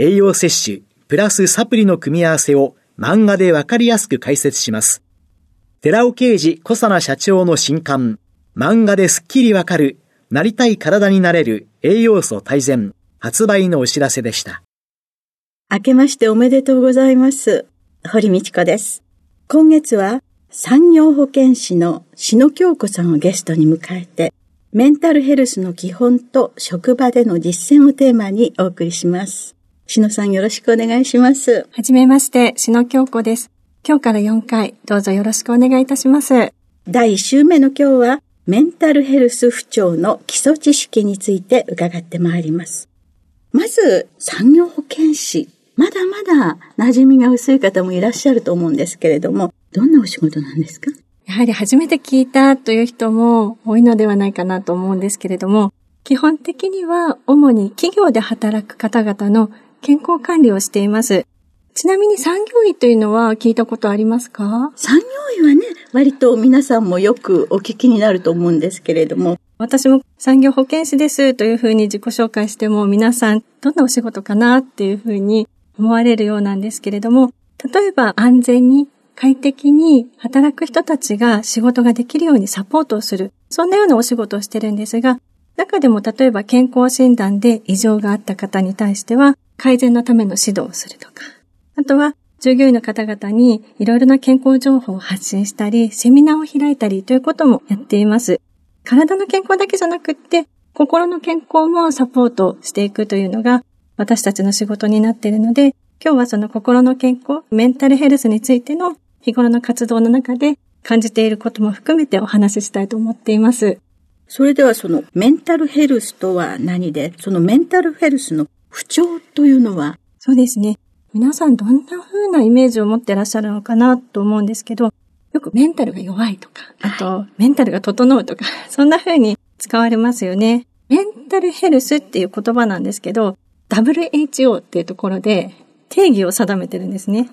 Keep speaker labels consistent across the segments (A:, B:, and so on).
A: 栄養摂取、プラスサプリの組み合わせを漫画でわかりやすく解説します。寺尾啓治小佐奈社長の新刊、漫画ですっきりわかる、なりたい体になれる栄養素大全、発売のお知らせでした。
B: 明けましておめでとうございます。堀道子です。今月は産業保健師の篠京子さんをゲストに迎えて、メンタルヘルスの基本と職場での実践をテーマにお送りします。篠さんよろしくお願いします。
C: はじめまして、篠京子です。今日から4回、どうぞよろしくお願いいたします。
B: 第1週目の今日は、メンタルヘルス不調の基礎知識について伺ってまいります。まず、産業保健師まだまだ馴染みが薄い方もいらっしゃると思うんですけれども、どんなお仕事なんですか？
C: やはり初めて聞いたという人も多いのではないかなと思うんですけれども、基本的には主に企業で働く方々の健康管理をしています。ちなみに産業医というのは聞いたことありますか？
B: 産業医はね、割と皆さんもよくお聞きになると思うんですけれども。
C: 私も産業保健師ですというふうに自己紹介しても皆さんどんなお仕事かなっていうふうに思われるようなんですけれども、例えば安全に快適に働く人たちが仕事ができるようにサポートをする。そんなようなお仕事をしてるんですが、中でも例えば健康診断で異常があった方に対しては改善のための指導をするとか、あとは従業員の方々にいろいろな健康情報を発信したり、セミナーを開いたりということもやっています。体の健康だけじゃなくって、心の健康もサポートしていくというのが私たちの仕事になっているので、今日はその心の健康、メンタルヘルスについての日頃の活動の中で感じていることも含めてお話ししたいと思っています。
B: それではそのメンタルヘルスとは何で、そのメンタルヘルスの不調というのは？
C: そうですね。皆さんどんな風なイメージを持ってらっしゃるのかなと思うんですけど、よくメンタルが弱いとか、あと、メンタルが整うとか、そんな風に使われますよね。メンタルヘルスっていう言葉なんですけど、WHO っていうところで定義を定めてるんですね。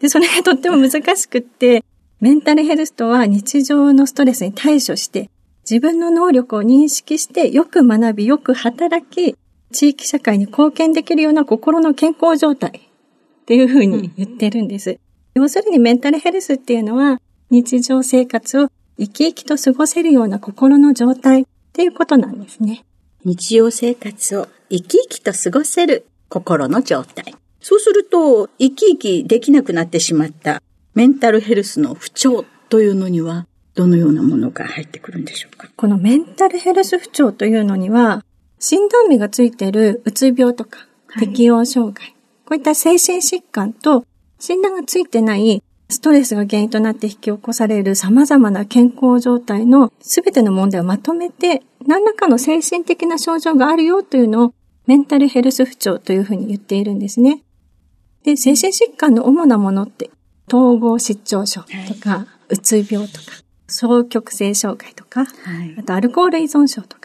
C: で、それがとっても難しくって、メンタルヘルスとは日常のストレスに対処して、自分の能力を認識して、よく学び、よく働き、地域社会に貢献できるような心の健康状態っていうふうに言ってるんです。うん、要するにメンタルヘルスっていうのは、日常生活を生き生きと過ごせるような心の状態っていうことなんですね。
B: 日常生活を生き生きと過ごせる心の状態。そうすると、生き生きできなくなってしまったメンタルヘルスの不調というのには、どのようなものが入ってくるんでしょうか？
C: このメンタルヘルス不調というのには、診断名がついているうつ病とか、適応障害、はい、こういった精神疾患と、診断がついてないストレスが原因となって引き起こされる様々な健康状態の全ての問題をまとめて、何らかの精神的な症状があるよというのをメンタルヘルス不調というふうに言っているんですね。で、精神疾患の主なものって、統合失調症とか、はい、うつ病とか、双極性障害とか、はい、あとアルコール依存症とか、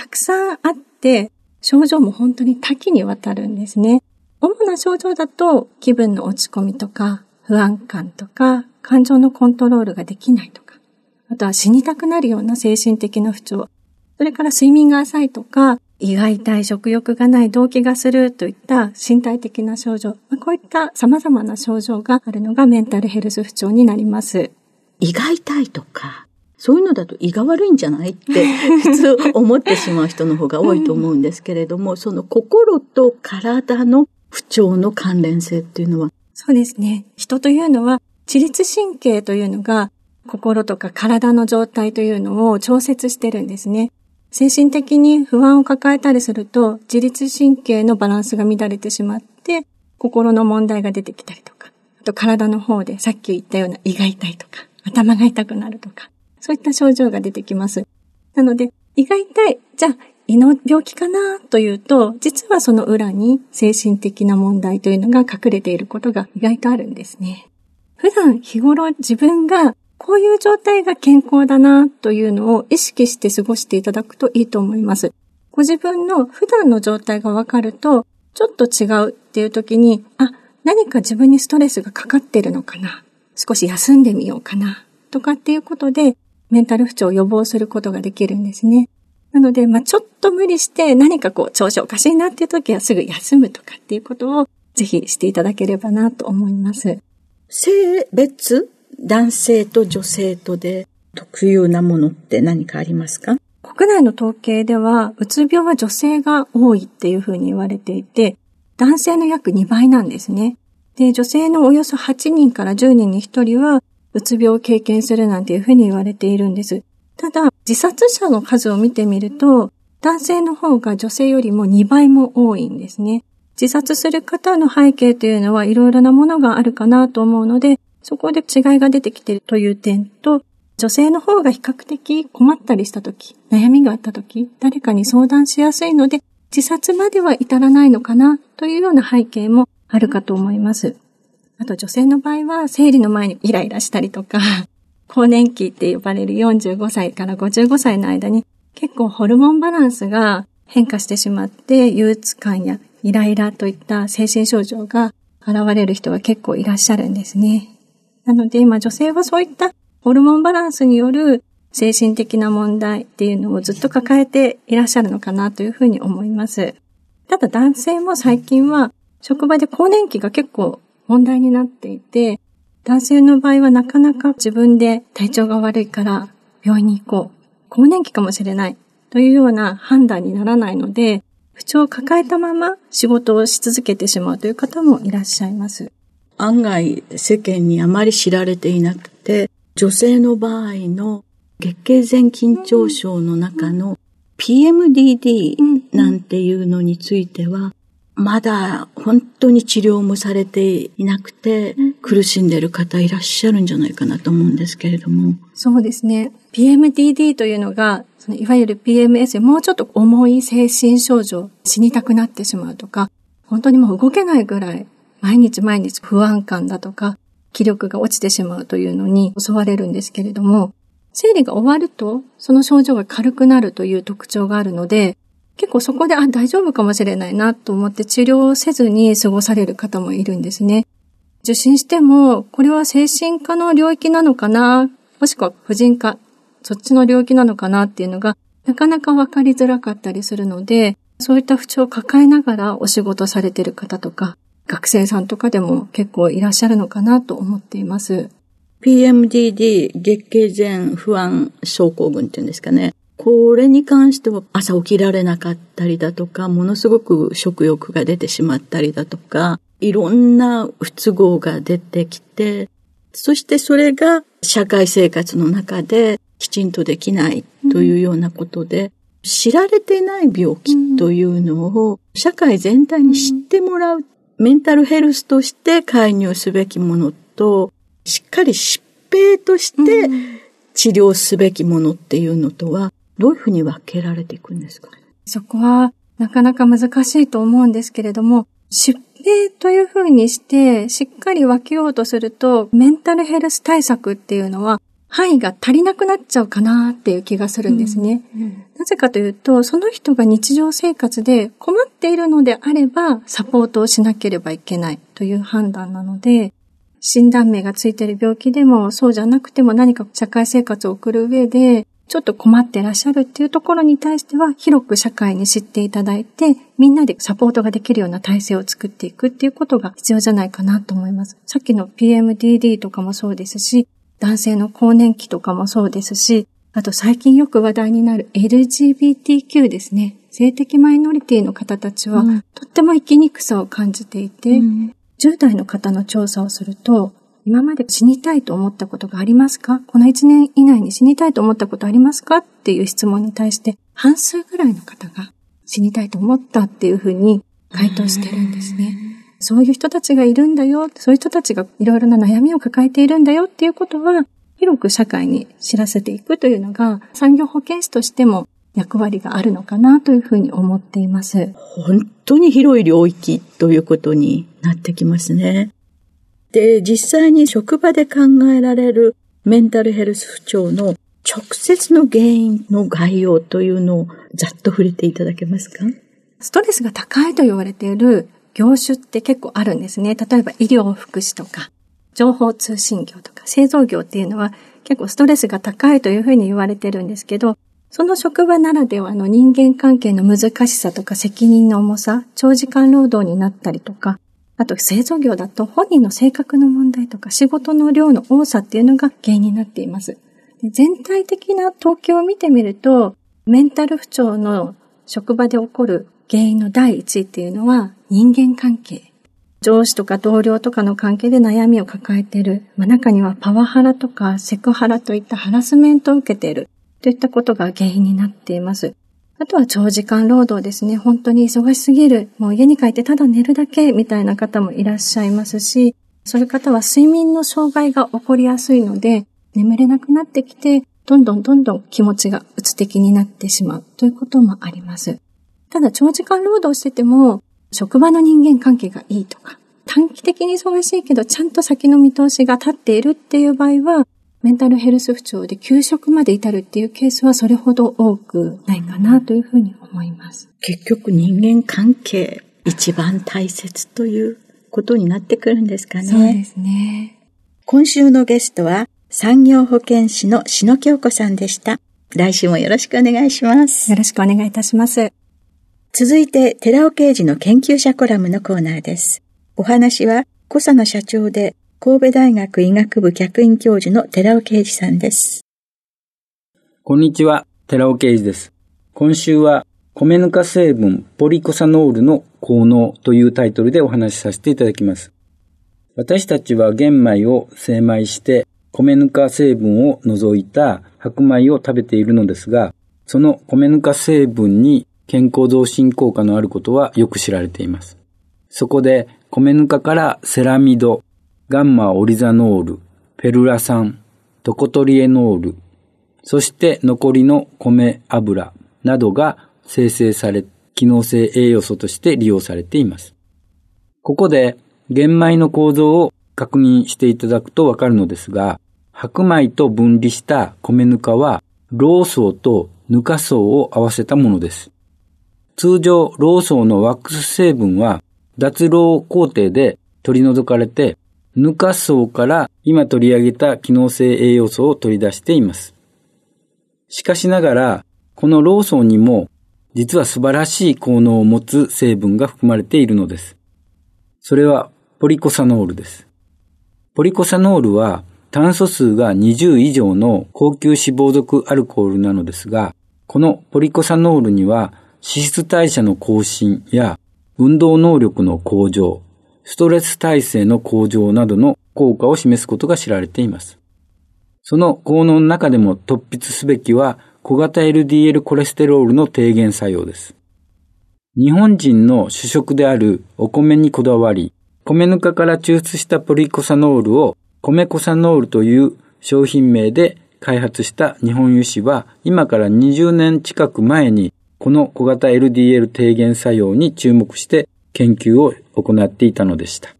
C: たくさんあって、症状も本当に多岐にわたるんですね。主な症状だと、気分の落ち込みとか、不安感とか、感情のコントロールができないとか、あとは死にたくなるような精神的な不調、それから睡眠が浅いとか、胃が痛い、食欲がない、動悸がするといった身体的な症状、こういった様々な症状があるのがメンタルヘルス不調になります。
B: 胃が痛いとか、そういうのだと胃が悪いんじゃないって 普通思ってしまう人の方が多いと思うんですけれども、その心と体の不調の関連性っていうのは
C: そうですね。人というのは自律神経というのが心とか体の状態というのを調節してるんですね。精神的に不安を抱えたりすると自律神経のバランスが乱れてしまって心の問題が出てきたりとか、あと体の方でさっき言ったような胃が痛いとか、頭が痛くなるとか、そういった症状が出てきます。なので、胃が痛い、じゃあ胃の病気かなというと、実はその裏に精神的な問題というのが隠れていることが意外とあるんですね。普段日頃自分がこういう状態が健康だなというのを意識して過ごしていただくといいと思います。ご自分の普段の状態がわかると、ちょっと違うっていう時に、あ、何か自分にストレスがかかってるのかな。少し休んでみようかな。とかっていうことで、メンタル不調を予防することができるんですね。なので、まあ、ちょっと無理して何かこう調子おかしいなっていう時はすぐ休むとかっていうことをぜひしていただければなと思います。
B: 性別？男性と女性とで特有なものって何かありますか？
C: 国内の統計では、うつ病は女性が多いっていうふうに言われていて、男性の約2倍なんですね。で、女性のおよそ8人から10人に1人は、うつ病を経験するなんていうふうに言われているんです。ただ、自殺者の数を見てみると、男性の方が女性よりも2倍も多いんですね。自殺する方の背景というのはいろいろなものがあるかなと思うので、そこで違いが出てきているという点と、女性の方が比較的困ったりしたとき、悩みがあったとき、誰かに相談しやすいので、自殺までは至らないのかなというような背景もあるかと思います。あと女性の場合は生理の前にイライラしたりとか、更年期って呼ばれる45歳から55歳の間に結構ホルモンバランスが変化してしまって憂鬱感やイライラといった精神症状が現れる人が結構いらっしゃるんですね。なので、まあ女性はそういったホルモンバランスによる精神的な問題っていうのをずっと抱えていらっしゃるのかなというふうに思います。ただ男性も最近は職場で更年期が結構問題になっていて、男性の場合はなかなか自分で体調が悪いから病院に行こう。更年期かもしれないというような判断にならないので、不調を抱えたまま仕事をし続けてしまうという方もいらっしゃいます。
B: 案外世間にあまり知られていなくて、女性の場合の月経前緊張症の中の PMDD なんていうのについては、まだ本当に治療もされていなくて、苦しんでいる方いらっしゃるんじゃないかなと思うんですけれども。
C: そうですね。PMDD というのが、そのいわゆる PMS もうちょっと重い精神症状、死にたくなってしまうとか、本当にもう動けないぐらい毎日毎日不安感だとか、気力が落ちてしまうというのに襲われるんですけれども、生理が終わると、その症状が軽くなるという特徴があるので、結構そこで、あ、大丈夫かもしれないなと思って治療せずに過ごされる方もいるんですね。受診しても、これは精神科の領域なのかな、もしくは婦人科、そっちの領域なのかなっていうのが、なかなかわかりづらかったりするので、そういった不調を抱えながらお仕事されている方とか、学生さんとかでも結構いらっしゃるのかなと思っています。
B: PMDD 月経前不安症候群っていうんですかね。これに関しては朝起きられなかったりだとか、ものすごく食欲が出てしまったりだとか、いろんな不都合が出てきて、そしてそれが社会生活の中できちんとできないというようなことで、うん、知られてない病気というのを社会全体に知ってもらうメンタルヘルスとして介入すべきものと、しっかり疾病として治療すべきものっていうのとは、どういうふうに分けられていくんですか？
C: そこはなかなか難しいと思うんですけれども、疾病というふうにして、しっかり分けようとすると、メンタルヘルス対策っていうのは、範囲が足りなくなっちゃうかなっていう気がするんですね。うんうん、なぜかというと、その人が日常生活で困っているのであれば、サポートをしなければいけないという判断なので、診断名がついている病気でも、そうじゃなくても何か社会生活を送る上で、ちょっと困ってらっしゃるっていうところに対しては、広く社会に知っていただいて、みんなでサポートができるような体制を作っていくっていうことが必要じゃないかなと思います。さっきの PMDD とかもそうですし、男性の更年期とかもそうですし、あと最近よく話題になる LGBTQ ですね。性的マイノリティの方たちは、とっても生きにくさを感じていて、うん、10代の方の調査をすると、今まで死にたいと思ったことがありますか？この1年以内に死にたいと思ったことありますか？っていう質問に対して半数ぐらいの方が死にたいと思ったっていうふうに回答してるんですね。そういう人たちがいるんだよ、そういう人たちがいろいろな悩みを抱えているんだよっていうことは、広く社会に知らせていくというのが、産業保健師としても役割があるのかなというふうに思っています。
B: 本当に広い領域ということになってきますね。で、実際に職場で考えられるメンタルヘルス不調の直接の原因の概要というのをざっと触れていただけますか？
C: ストレスが高いと言われている業種って結構あるんですね。例えば医療福祉とか、情報通信業とか、製造業っていうのは結構ストレスが高いというふうに言われてるんですけど、その職場ならではの人間関係の難しさとか責任の重さ、長時間労働になったりとか、あと製造業だと本人の性格の問題とか仕事の量の多さっていうのが原因になっています。全体的な統計を見てみると、メンタル不調の職場で起こる原因の第一位っていうのは人間関係。上司とか同僚とかの関係で悩みを抱えている。まあ、中にはパワハラとかセクハラといったハラスメントを受けているといったことが原因になっています。あとは長時間労働ですね。本当に忙しすぎる。もう家に帰ってただ寝るだけみたいな方もいらっしゃいますし、そういう方は睡眠の障害が起こりやすいので、眠れなくなってきて、どんどんどんどん気持ちが鬱的になってしまうということもあります。ただ長時間労働してても、職場の人間関係がいいとか、短期的に忙しいけど、ちゃんと先の見通しが立っているっていう場合は、メンタルヘルス不調で休職まで至るっていうケースはそれほど多くないかなというふうに思います。
B: 結局人間関係一番大切ということになってくるんですかね。
C: そうですね。
B: 今週のゲストは産業保健師の篠京子さんでした。来週もよろしくお願いします。
C: よろしくお願いいたします。
B: 続いて、寺尾刑事の研究者コラムのコーナーです。お話は、小佐の社長で神戸大学医学部客員教授の寺尾啓二さんです。
D: こんにちは、寺尾啓二です。今週は、米ぬか成分ポリコサノールの効能というタイトルでお話しさせていただきます。私たちは玄米を精米して米ぬか成分を除いた白米を食べているのですが、その米ぬか成分に健康増進効果のあることはよく知られています。そこで米ぬかからセラミド、ガンマオリザノール、フェルラ酸、トコトリエノール、そして残りの米油などが生成され、機能性栄養素として利用されています。ここで玄米の構造を確認していただくとわかるのですが、白米と分離した米ぬかは、ローソーとぬか層を合わせたものです。通常、ローソーのワックス成分は脱ロー工程で取り除かれてぬか層から今取り上げた機能性栄養素を取り出しています。しかしながら、このローソンにも実は素晴らしい効能を持つ成分が含まれているのです。それはポリコサノールです。ポリコサノールは炭素数が20以上の高級脂肪属アルコールなのですが、このポリコサノールには脂質代謝の更新や運動能力の向上、ストレス耐性の向上などの効果を示すことが知られています。その効能の中でも突筆すべきは小型 LDL コレステロールの低減作用です。日本人の主食であるお米にこだわり、米ぬかから抽出したポリコサノールを米コサノールという商品名で開発した日本油脂は今から20年近く前にこの小型 LDL 低減作用に注目して研究を行っていたのでした。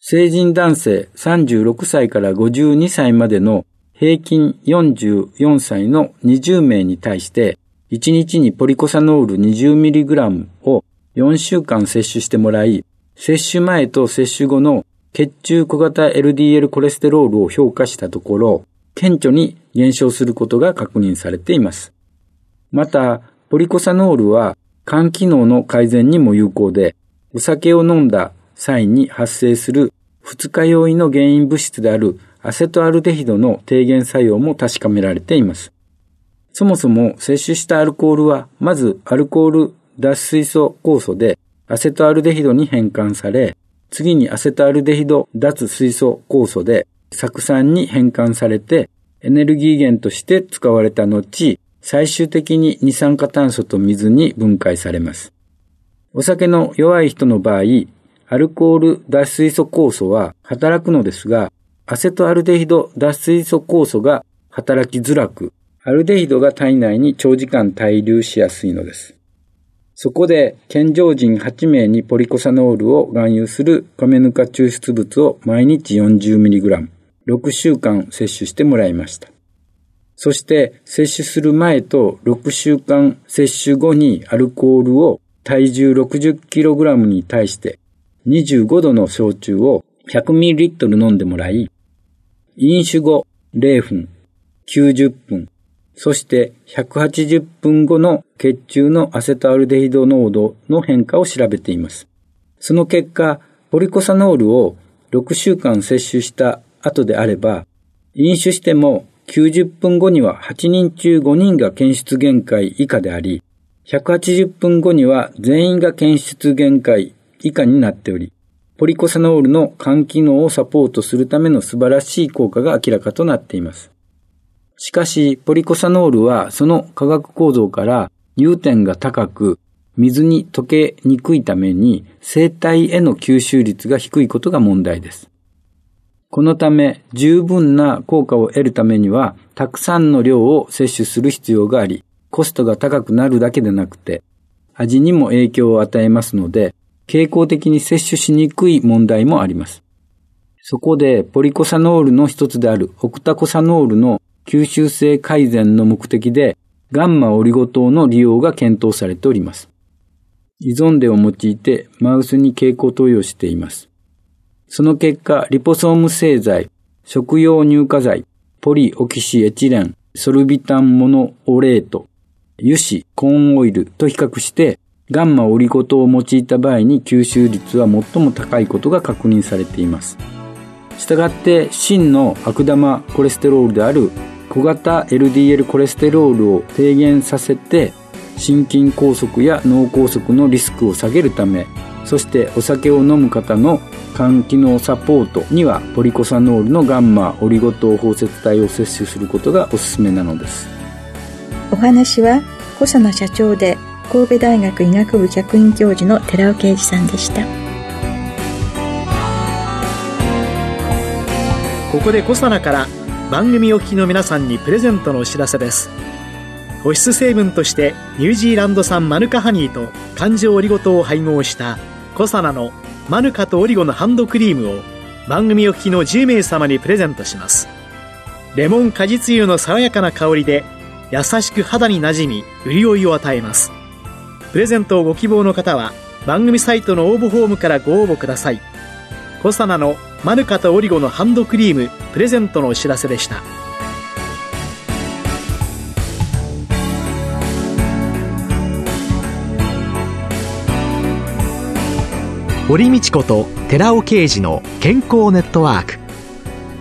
D: 成人男性36歳から52歳までの平均44歳の20名に対して、1日にポリコサノール 20mg を4週間摂取してもらい、摂取前と摂取後の血中小型 LDL コレステロールを評価したところ、顕著に減少することが確認されています。また、ポリコサノールは肝機能の改善にも有効で、お酒を飲んだ際に発生する二日酔いの原因物質であるアセトアルデヒドの低減作用も確かめられています。そもそも摂取したアルコールは、まずアルコール脱水素酵素でアセトアルデヒドに変換され、次にアセトアルデヒド脱水素酵素で酢酸に変換されて、エネルギー源として使われた後、最終的に二酸化炭素と水に分解されます。お酒の弱い人の場合、アルコール脱水素酵素は働くのですが、アセトアルデヒド脱水素酵素が働きづらく、アルデヒドが体内に長時間滞留しやすいのです。そこで、健常人8名にポリコサノールを含有するカメヌカ抽出物を毎日 40mg、6週間摂取してもらいました。そして、摂取する前と6週間摂取後にアルコールを体重 60kg に対して25度の焼酎を 100ml 飲んでもらい、飲酒後0分、90分、そして180分後の血中のアセトアルデヒド濃度の変化を調べています。その結果、ポリコサノールを6週間摂取した後であれば、飲酒しても90分後には8人中5人が検出限界以下であり、180分後には全員が検出限界以下になっており、ポリコサノールの肝機能をサポートするための素晴らしい効果が明らかとなっています。しかし、ポリコサノールはその化学構造から融点が高く、水に溶けにくいために生体への吸収率が低いことが問題です。このため、十分な効果を得るためには、たくさんの量を摂取する必要があり、コストが高くなるだけでなくて、味にも影響を与えますので、傾向的に摂取しにくい問題もあります。そこで、ポリコサノールの一つであるオクタコサノールの吸収性改善の目的でガンマオリゴ糖の利用が検討されております。依存でを用いてマウスに経口投与しています。その結果、リポソーム製剤、食用乳化剤、ポリオキシエチレン、ソルビタンモノオレート、油脂、コーンオイルと比較して、ガンマオリゴ糖を用いた場合に吸収率は最も高いことが確認されています。したがって、真の悪玉コレステロールである小型 LDL コレステロールを低減させて心筋梗塞や脳梗塞のリスクを下げるためそしてお酒を飲む方の肝機能サポートにはポリコサノールのガンマオリゴ糖包摂体を摂取することがおすすめなのです
B: お話は小佐奈社長で神戸大学医学部客員教授の寺尾啓二さんでした。
A: ここで小佐奈から番組お聞きの皆さんにプレゼントのお知らせです。保湿成分としてニュージーランド産マヌカハニーと環状オリゴ糖を配合したコサナのマヌカとオリゴのハンドクリームを番組お聞きの10名様にプレゼントします。レモン果実油の爽やかな香りで優しく肌になじみ潤いを与えます。プレゼントをご希望の方は番組サイトの応募フォームからご応募ください。コサナのマヌカとオリゴのハンドクリームプレゼントのお知らせでした。堀道子と寺尾啓二の健康ネットワーク。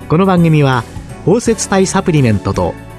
A: この番組は包摂体サプリメントと